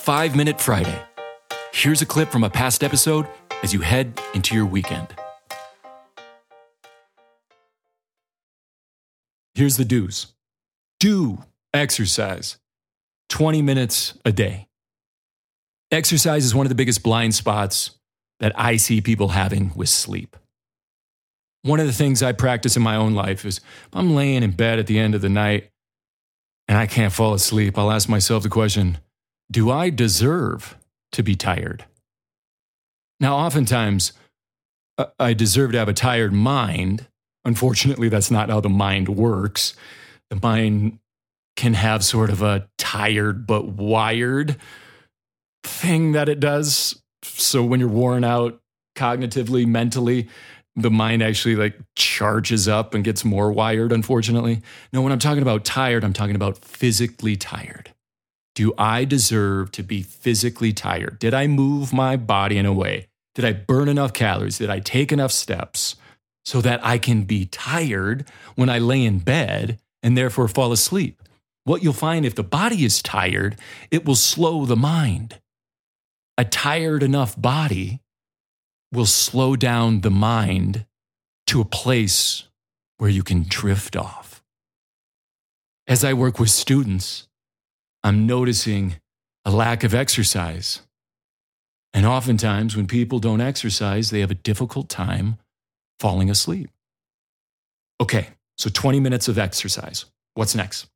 5 Minute Friday. Here's a clip from a past episode as you head into your weekend. Here's the do's do exercise 20 minutes a day. Exercise is one of the biggest blind spots that I see people having with sleep. One of the things I practice in my own life is if I'm laying in bed at the end of the night and I can't fall asleep, I'll ask myself the question Do I deserve to be tired? Now, oftentimes, I deserve to have a tired mind. Unfortunately, that's not how the mind works. The mind can have sort of a tired but wired thing that it does. So when you're worn out cognitively, mentally, the mind actually like charges up and gets more wired, unfortunately. No, when I'm talking about tired, I'm talking about physically tired. Do I deserve to be physically tired? Did I move my body in a way? Did I burn enough calories? Did I take enough steps so that I can be tired when I lay in bed and therefore fall asleep? What you'll find if the body is tired, it will slow the mind. A tired enough body will slow down the mind to a place where you can drift off. As I work with students, I'm noticing a lack of exercise. And oftentimes, when people don't exercise, they have a difficult time falling asleep. Okay, so 20 minutes of exercise. What's next?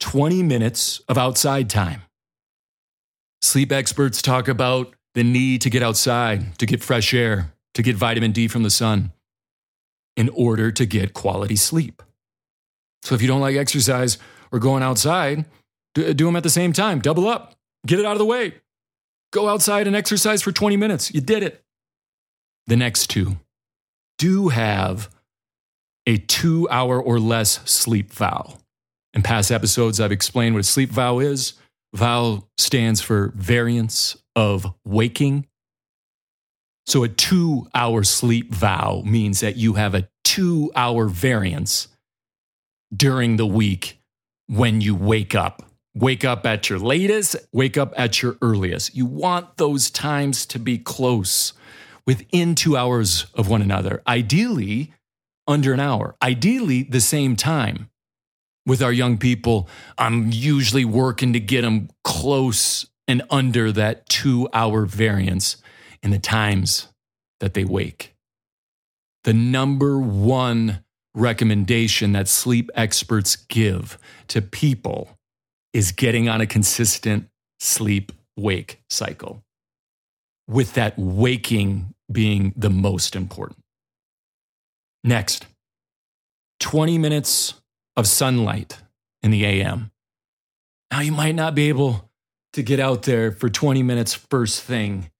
20 minutes of outside time. Sleep experts talk about the need to get outside, to get fresh air, to get vitamin D from the sun in order to get quality sleep. So if you don't like exercise or going outside, do, them at the same time. Double up, get it out of the way. Go outside and exercise for 20 minutes. You did it. The next two do have a two hour or less sleep vow. In past episodes, I've explained what a sleep vow is. Vow stands for variance of waking. So a two hour sleep vow means that you have a two hour variance during the week when you wake up. Wake up at your latest, wake up at your earliest. You want those times to be close within two hours of one another, ideally under an hour, ideally the same time with our young people, I'm usually working to get them close and under that two hour variance in the times that they wake. The number one recommendation that sleep experts give to people is getting on a consistent sleep wake cycle, with that waking being the most important. Next, 20 minutes of sunlight in the AM. Now, you might not be able to get out there for 20 minutes first thing,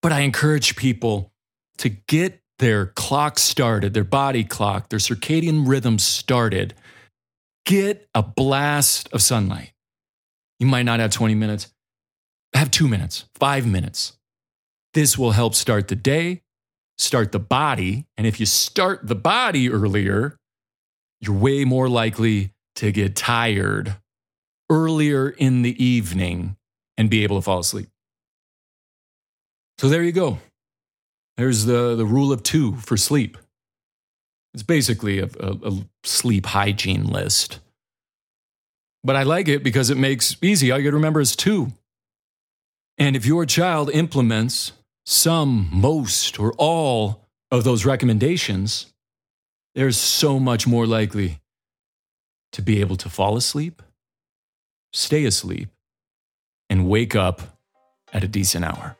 but I encourage people to get their clock started, their body clock, their circadian rhythm started. Get a blast of sunlight. You might not have 20 minutes, have two minutes, five minutes. This will help start the day, start the body. And if you start the body earlier, you're way more likely to get tired earlier in the evening and be able to fall asleep. So there you go. There's the, the rule of two for sleep. It's basically a, a, a sleep hygiene list. But I like it because it makes easy. All you got to remember is two. And if your child implements some, most, or all of those recommendations, they're so much more likely to be able to fall asleep, stay asleep, and wake up at a decent hour.